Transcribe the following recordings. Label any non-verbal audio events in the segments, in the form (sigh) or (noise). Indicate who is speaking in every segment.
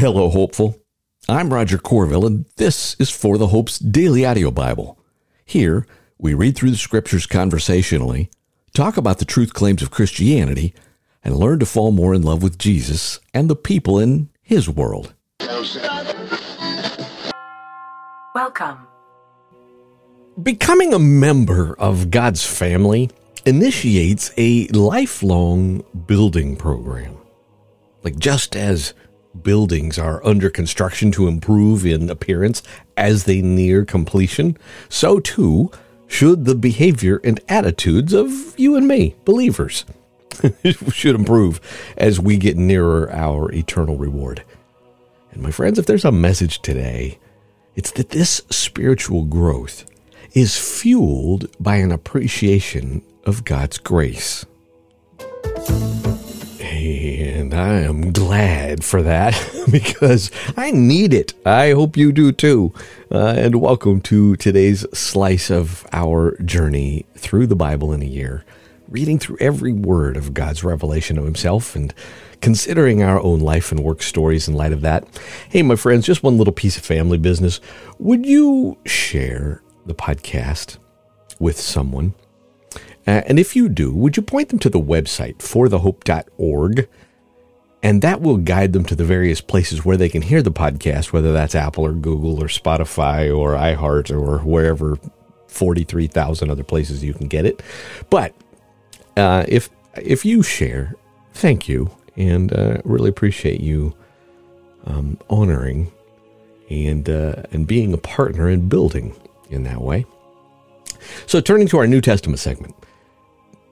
Speaker 1: Hello, Hopeful. I'm Roger Corville, and this is For the Hope's Daily Audio Bible. Here, we read through the scriptures conversationally, talk about the truth claims of Christianity, and learn to fall more in love with Jesus and the people in His world.
Speaker 2: Welcome.
Speaker 1: Becoming a member of God's family initiates a lifelong building program. Like just as buildings are under construction to improve in appearance as they near completion, so too should the behavior and attitudes of you and me, believers, (laughs) should improve as we get nearer our eternal reward. And my friends, if there's a message today, it's that this spiritual growth is fueled by an appreciation of God's grace. And I am glad for that (laughs) because I need it. I hope you do too. Uh, and welcome to today's slice of our journey through the Bible in a year, reading through every word of God's revelation of Himself and considering our own life and work stories in light of that. Hey, my friends, just one little piece of family business. Would you share the podcast with someone? Uh, and if you do, would you point them to the website forthehope.org? And that will guide them to the various places where they can hear the podcast, whether that's Apple or Google or Spotify or iHeart or wherever 43,000 other places you can get it. But uh, if if you share, thank you, and uh, really appreciate you um, honoring and uh, and being a partner in building in that way. So, turning to our New Testament segment,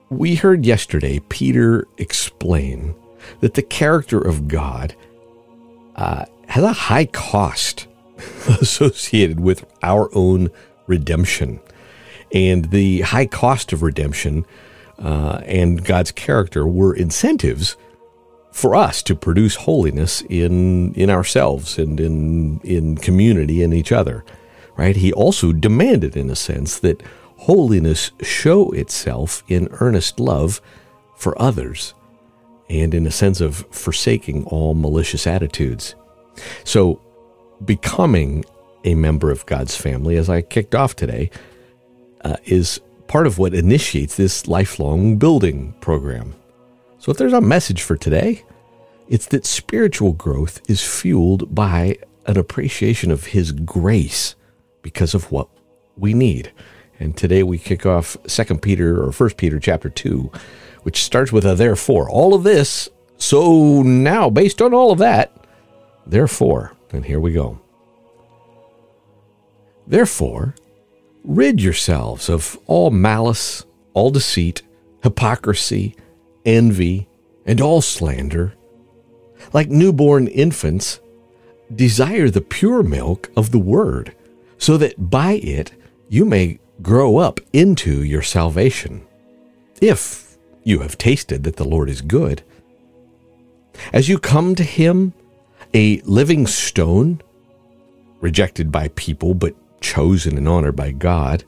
Speaker 1: we heard yesterday Peter explain that the character of God uh, has a high cost (laughs) associated with our own redemption. And the high cost of redemption uh, and God's character were incentives for us to produce holiness in in ourselves and in in community and each other. Right? He also demanded, in a sense, that holiness show itself in earnest love for others and in a sense of forsaking all malicious attitudes. So, becoming a member of God's family, as I kicked off today, uh, is part of what initiates this lifelong building program. So, if there's a message for today, it's that spiritual growth is fueled by an appreciation of His grace because of what we need. And today we kick off Second Peter or First Peter chapter two, which starts with a therefore. All of this. So now, based on all of that, therefore, and here we go. Therefore, rid yourselves of all malice, all deceit, hypocrisy, envy, and all slander. Like newborn infants, desire the pure milk of the word, so that by it you may grow up into your salvation, if you have tasted that the Lord is good. As you come to Him, a living stone, rejected by people but chosen and honored by God,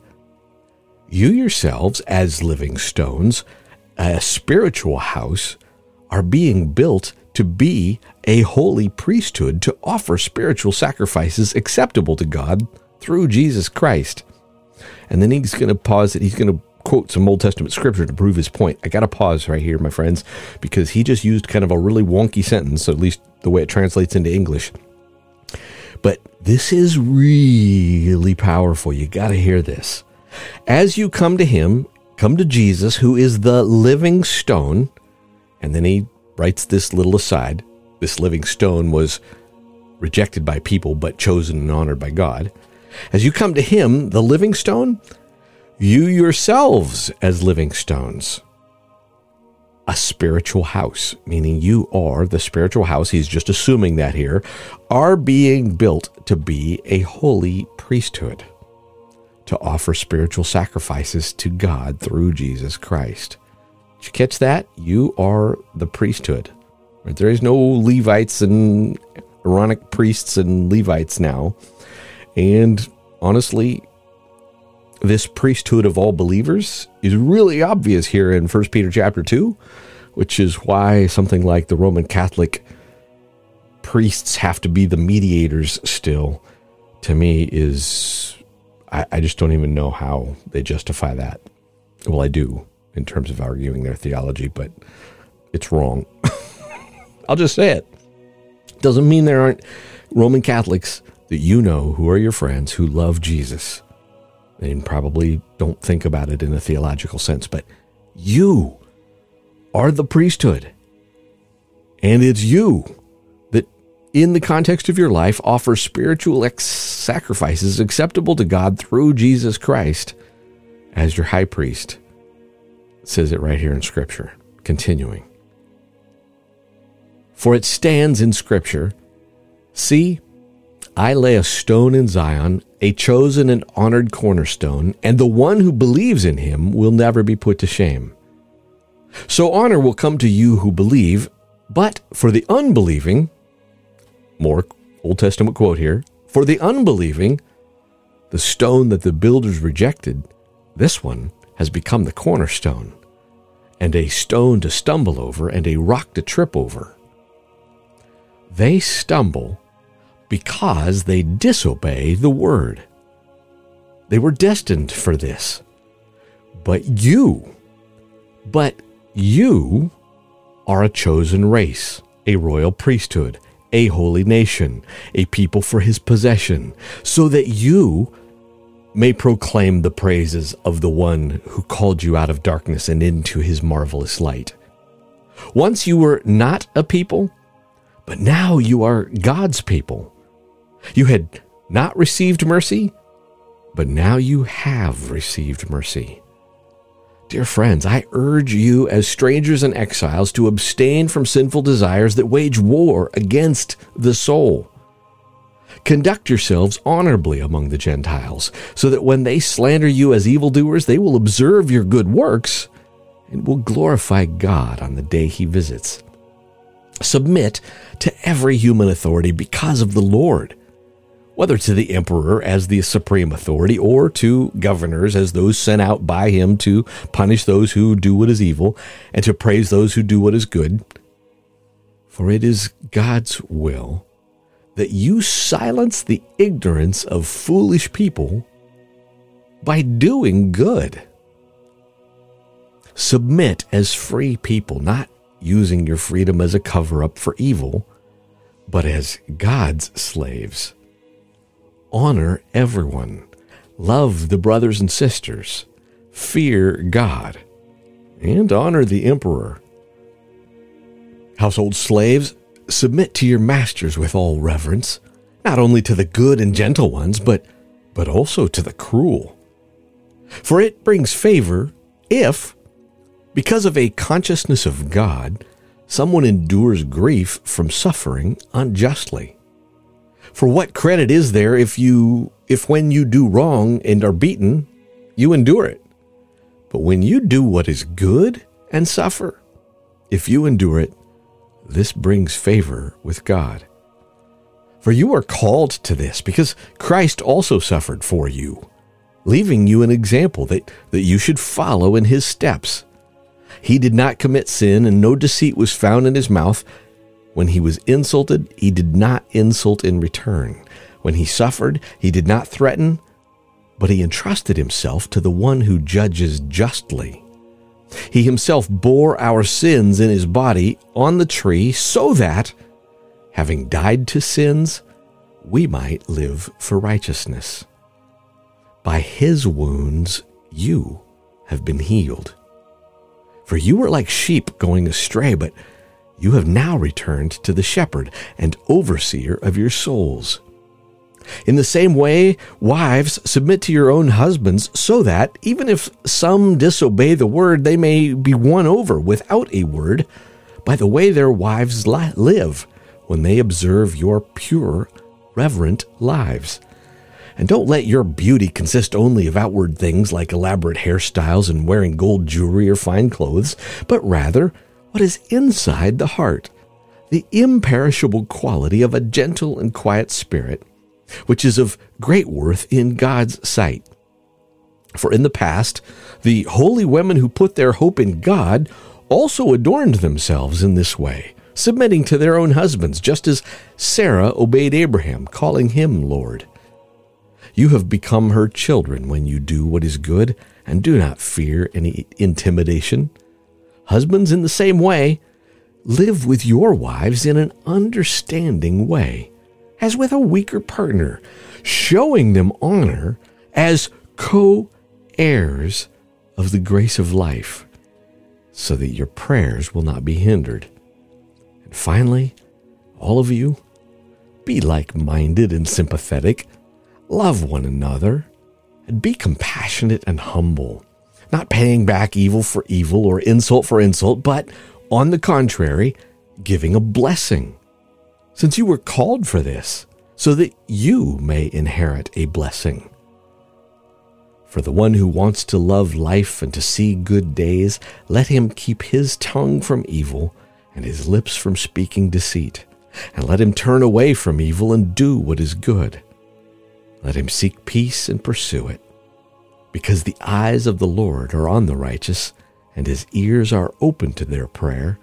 Speaker 1: you yourselves, as living stones, a spiritual house, are being built to be a holy priesthood to offer spiritual sacrifices acceptable to God through Jesus Christ. And then he's going to pause it. He's going to quote some Old Testament scripture to prove his point. I got to pause right here, my friends, because he just used kind of a really wonky sentence, at least the way it translates into English. But this is really powerful. You got to hear this. As you come to him, come to Jesus, who is the living stone. And then he writes this little aside. This living stone was rejected by people, but chosen and honored by God. As you come to him, the living stone, you yourselves as living stones, a spiritual house, meaning you are the spiritual house, he's just assuming that here, are being built to be a holy priesthood, to offer spiritual sacrifices to God through Jesus Christ. Did you catch that? You are the priesthood. There is no Levites and Aaronic priests and Levites now. And honestly, this priesthood of all believers is really obvious here in 1 Peter chapter 2, which is why something like the Roman Catholic priests have to be the mediators still, to me, is I, I just don't even know how they justify that. Well, I do in terms of arguing their theology, but it's wrong. (laughs) I'll just say it. Doesn't mean there aren't Roman Catholics that you know who are your friends who love Jesus and probably don't think about it in a theological sense, but you are the priesthood. And it's you that, in the context of your life, offers spiritual ex- sacrifices acceptable to God through Jesus Christ as your high priest. It says it right here in Scripture. Continuing. For it stands in Scripture See, I lay a stone in Zion, a chosen and honored cornerstone, and the one who believes in him will never be put to shame. So honor will come to you who believe, but for the unbelieving, more Old Testament quote here, for the unbelieving, the stone that the builders rejected, this one has become the cornerstone, and a stone to stumble over, and a rock to trip over. They stumble because they disobey the word. They were destined for this. But you, but you are a chosen race, a royal priesthood, a holy nation, a people for his possession, so that you may proclaim the praises of the one who called you out of darkness and into his marvelous light. Once you were not a people, but now you are God's people. You had not received mercy, but now you have received mercy. Dear friends, I urge you as strangers and exiles to abstain from sinful desires that wage war against the soul. Conduct yourselves honorably among the Gentiles, so that when they slander you as evildoers, they will observe your good works and will glorify God on the day he visits. Submit to every human authority because of the Lord whether to the emperor as the supreme authority or to governors as those sent out by him to punish those who do what is evil and to praise those who do what is good. For it is God's will that you silence the ignorance of foolish people by doing good. Submit as free people, not using your freedom as a cover up for evil, but as God's slaves honor everyone, love the brothers and sisters, fear God, and honor the emperor. Household slaves, submit to your masters with all reverence, not only to the good and gentle ones, but, but also to the cruel. For it brings favor if, because of a consciousness of God, someone endures grief from suffering unjustly. For what credit is there if you if when you do wrong and are beaten, you endure it? But when you do what is good and suffer, if you endure it, this brings favor with God. For you are called to this because Christ also suffered for you, leaving you an example that, that you should follow in his steps. He did not commit sin, and no deceit was found in his mouth. When he was insulted, he did not insult in return. When he suffered, he did not threaten, but he entrusted himself to the one who judges justly. He himself bore our sins in his body on the tree so that, having died to sins, we might live for righteousness. By his wounds you have been healed. For you were like sheep going astray, but you have now returned to the shepherd and overseer of your souls. In the same way, wives, submit to your own husbands, so that, even if some disobey the word, they may be won over without a word by the way their wives live when they observe your pure, reverent lives. And don't let your beauty consist only of outward things like elaborate hairstyles and wearing gold jewelry or fine clothes, but rather what is inside the heart, the imperishable quality of a gentle and quiet spirit, which is of great worth in God's sight. For in the past, the holy women who put their hope in God also adorned themselves in this way, submitting to their own husbands, just as Sarah obeyed Abraham, calling him Lord. You have become her children when you do what is good and do not fear any intimidation. Husbands, in the same way, live with your wives in an understanding way, as with a weaker partner, showing them honor as co heirs of the grace of life, so that your prayers will not be hindered. And finally, all of you, be like minded and sympathetic, love one another, and be compassionate and humble, not paying back evil for evil or insult for insult, but on the contrary, giving a blessing, since you were called for this, so that you may inherit a blessing. For the one who wants to love life and to see good days, let him keep his tongue from evil and his lips from speaking deceit, and let him turn away from evil and do what is good. Let him seek peace and pursue it, because the eyes of the Lord are on the righteous, and his ears are open to their prayer.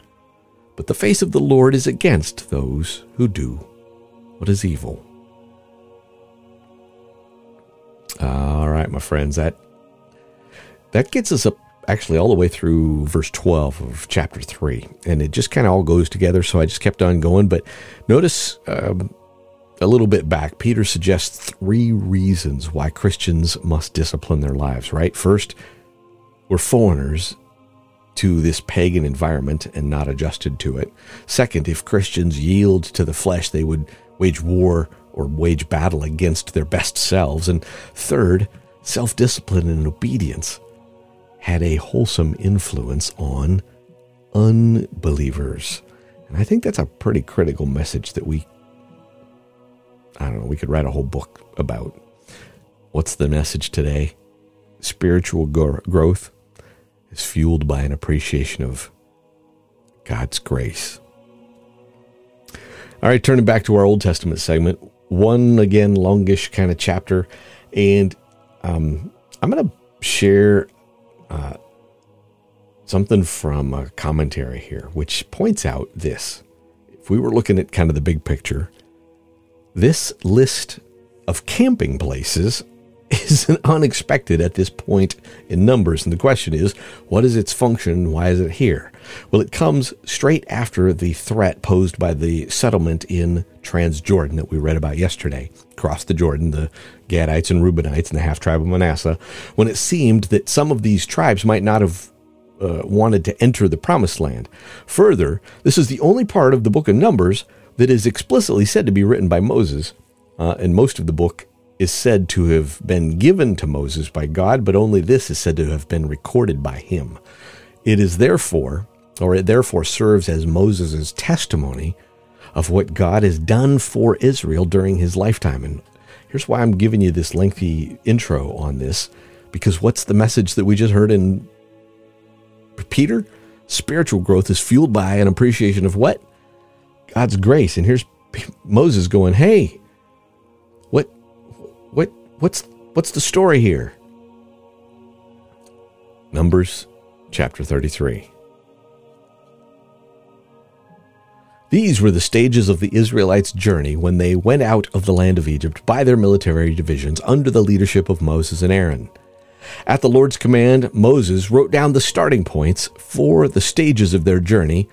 Speaker 1: But the face of the Lord is against those who do what is evil. All right, my friends, that that gets us up actually all the way through verse 12 of chapter 3 and it just kind of all goes together so i just kept on going but notice um, a little bit back peter suggests three reasons why christians must discipline their lives right first we're foreigners to this pagan environment and not adjusted to it second if christians yield to the flesh they would wage war or wage battle against their best selves. And third, self discipline and obedience had a wholesome influence on unbelievers. And I think that's a pretty critical message that we, I don't know, we could write a whole book about. What's the message today? Spiritual growth is fueled by an appreciation of God's grace. All right, turning back to our Old Testament segment, one again longish kind of chapter, and um, I'm going to share uh, something from a commentary here, which points out this. If we were looking at kind of the big picture, this list of camping places (laughs) is unexpected at this point in Numbers. And the question is, what is its function? Why is it here? Well, it comes straight after the threat posed by the settlement in Transjordan that we read about yesterday, across the Jordan, the Gadites and Reubenites and the half tribe of Manasseh, when it seemed that some of these tribes might not have uh, wanted to enter the promised land. Further, this is the only part of the book of Numbers that is explicitly said to be written by Moses, uh, and most of the book is said to have been given to Moses by God, but only this is said to have been recorded by him. It is therefore, or it therefore serves as Moses' testimony of what God has done for Israel during his lifetime. And here's why I'm giving you this lengthy intro on this, because what's the message that we just heard in Peter? Spiritual growth is fueled by an appreciation of what? God's grace. And here's Moses going, hey, what what, what's what's the story here? Numbers chapter 33. These were the stages of the Israelites' journey when they went out of the land of Egypt by their military divisions under the leadership of Moses and Aaron. At the Lord's command, Moses wrote down the starting points for the stages of their journey.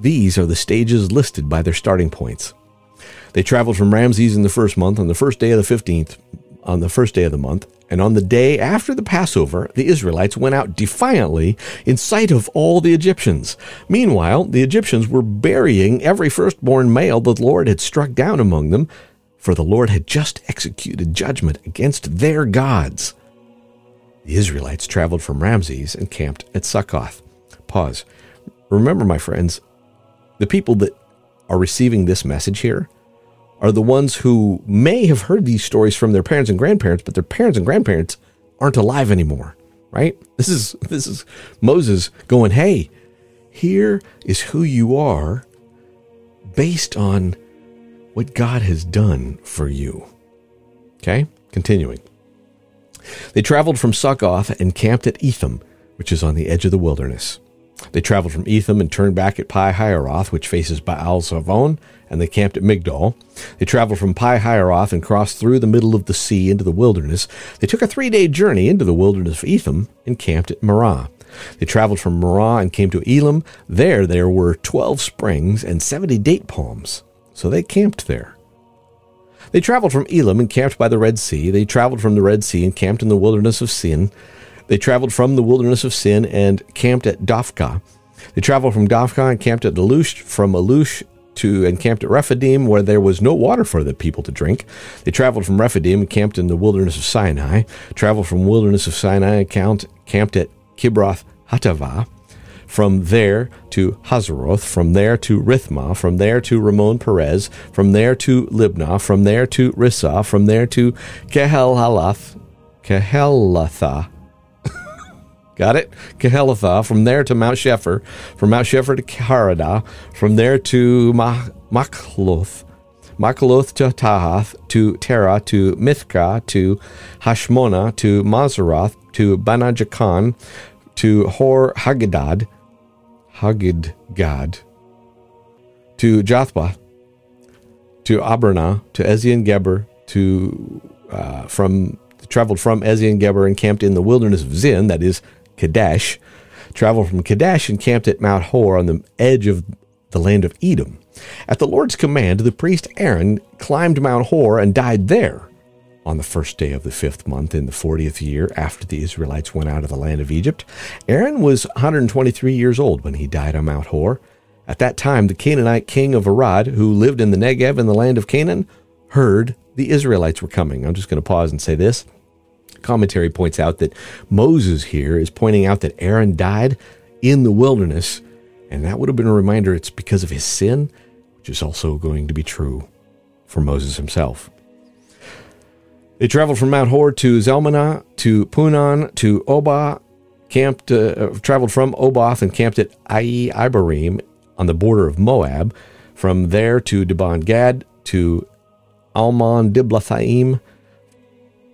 Speaker 1: These are the stages listed by their starting points. They traveled from Ramses in the first month on the first day of the 15th, on the first day of the month, and on the day after the Passover, the Israelites went out defiantly in sight of all the Egyptians. Meanwhile, the Egyptians were burying every firstborn male the Lord had struck down among them, for the Lord had just executed judgment against their gods. The Israelites traveled from Ramses and camped at Succoth. Pause. Remember, my friends, the people that are receiving this message here are the ones who may have heard these stories from their parents and grandparents, but their parents and grandparents aren't alive anymore, right? This is (laughs) this is Moses going, "Hey, here is who you are based on what God has done for you." Okay? Continuing. They traveled from Succoth and camped at Etham, which is on the edge of the wilderness. They traveled from Etham and turned back at Pi Hahiroth, which faces Baal Zephon, and they camped at Migdol. They traveled from Pi Hahiroth and crossed through the middle of the sea into the wilderness. They took a three day journey into the wilderness of Etham and camped at Marah. They traveled from Marah and came to Elim. There, there were 12 springs and 70 date palms. So they camped there. They traveled from Elim and camped by the Red Sea. They traveled from the Red Sea and camped in the wilderness of Sin. They traveled from the wilderness of Sin and camped at Dophkah. They traveled from Dophkah and camped at Alush, from Alush to and camped at Rephidim, where there was no water for the people to drink. They traveled from Rephidim and camped in the wilderness of Sinai. Traveled from wilderness of Sinai and camped, camped at Kibroth Hattaavah. From there to Hazeroth, from there to Rithmah, from there to Rimmon Perez, from there to Libnah, from there to Rissah, from there to Kehelhalath, Kehelathah, Got it? Kehelathah, from there to Mount Shepher, from Mount Shepher to Haradah, from there to Makheloth, Makheloth to Tahath, to Terah, to Mithkah, to Hashmonah, to Moseroth, to Bene Jaakan, to Hor Haggidad, Haggidgad, to Jothbah, to Abronah, to Ezion Geber, to uh, from traveled from Ezion Geber and camped in the wilderness of Zin, that is Kadesh, traveled from Kadesh and camped at Mount Hor on the edge of the land of Edom. At the Lord's command, the priest Aaron climbed Mount Hor and died there on the first day of the fifth month in the 40th year after the Israelites went out of the land of Egypt. Aaron was 123 years old when he died on Mount Hor. At that time, the Canaanite king of Arad, who lived in the Negev in the land of Canaan, heard the Israelites were coming. I'm just going to pause and say this commentary points out that Moses here is pointing out that Aaron died in the wilderness, and that would have been a reminder it's because of his sin, which is also going to be true for Moses himself. They traveled from Mount Hor to Zalmonah to Punon to Obah, camped, uh, traveled from Oboth and camped at Iye Abarim on the border of Moab. From there to Dibon Gad to Almon Diblathaim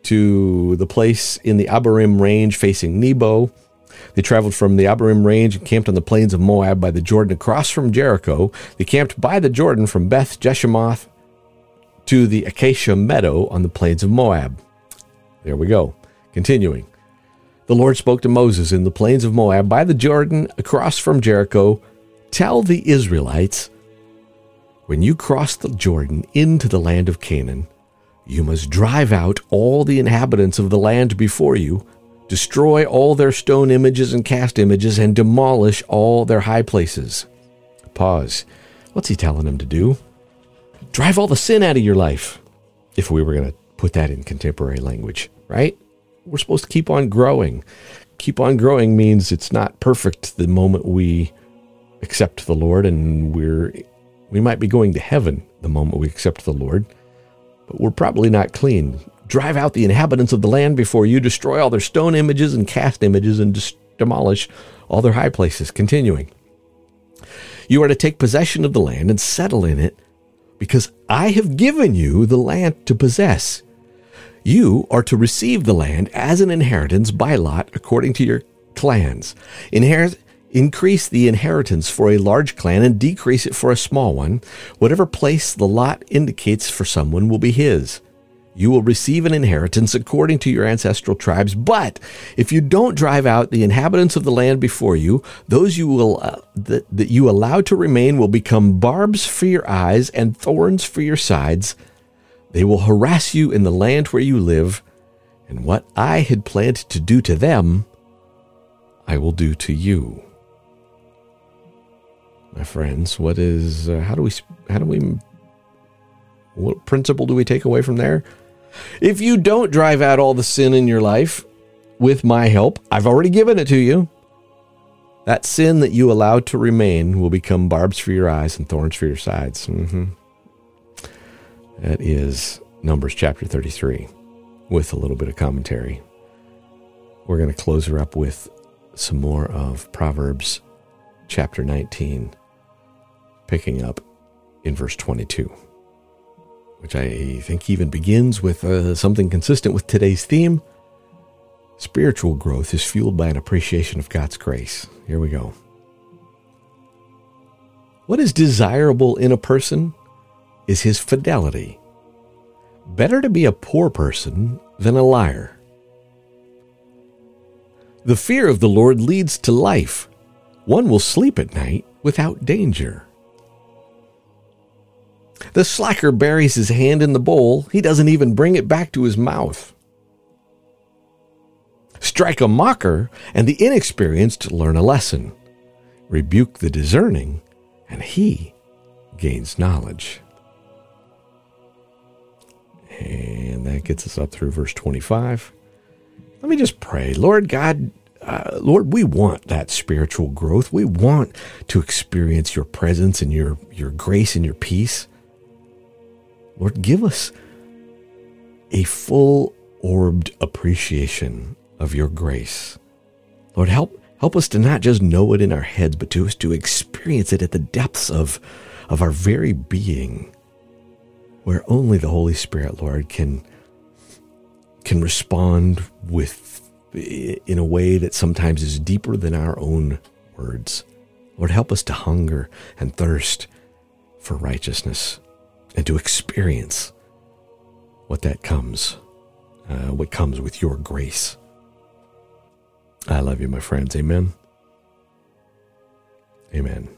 Speaker 1: to the place in the Abarim range facing Nebo. They traveled from the Abarim range and camped on the plains of Moab by the Jordan across from Jericho. They camped by the Jordan from Beth Jeshimoth to the Acacia Meadow on the plains of Moab. There we go. Continuing. The Lord spoke to Moses in the plains of Moab by the Jordan across from Jericho Tell the Israelites, when you cross the Jordan into the land of Canaan, you must drive out all the inhabitants of the land before you, destroy all their stone images and cast images, and demolish all their high places. Pause. What's he telling them to do? Drive all the sin out of your life. If we were going to put that in contemporary language, right? We're supposed to keep on growing. Keep on growing means it's not perfect the moment we accept the Lord and we're we might be going to heaven the moment we accept the Lord but we're probably not clean. Drive out the inhabitants of the land before you, destroy all their stone images and cast images, and dis- demolish all their high places. Continuing. You are to take possession of the land and settle in it, because I have given you the land to possess. You are to receive the land as an inheritance by lot according to your clans. Inherit Increase the inheritance for a large clan and decrease it for a small one. Whatever place the lot indicates for someone will be his. You will receive an inheritance according to your ancestral tribes, but if you don't drive out the inhabitants of the land before you, those you will uh, that, that you allow to remain will become barbs for your eyes and thorns for your sides. They will harass you in the land where you live, and what I had planned to do to them, I will do to you my friends. What is uh, how do we how do we what principle do we take away from there? If you don't drive out all the sin in your life with my help, I've already given it to you. That sin that you allowed to remain will become barbs for your eyes and thorns for your sides. Mm-hmm. That is Numbers chapter 33 with a little bit of commentary. We're going to close her up with some more of Proverbs chapter 19 picking up in verse 22, which I think even begins with uh, something consistent with today's theme. Spiritual growth is fueled by an appreciation of God's grace. Here we go. What is desirable in a person is his fidelity. Better to be a poor person than a liar. The fear of the Lord leads to life. One will sleep at night without danger. The slacker buries his hand in the bowl, he doesn't even bring it back to his mouth. Strike a mocker, and the inexperienced learn a lesson. Rebuke the discerning, and he gains knowledge. And that gets us up through verse 25. Let me just pray. Lord God, uh, Lord, we want that spiritual growth. We want to experience your presence and your, your grace and your peace. Lord, give us a full orbed appreciation of your grace. Lord, help help us to not just know it in our heads, but to us to experience it at the depths of, of our very being, where only the Holy Spirit, Lord, can can respond with in a way that sometimes is deeper than our own words. Lord, help us to hunger and thirst for righteousness and to experience what that comes, uh, what comes with your grace. I love you, my friends. Amen. Amen.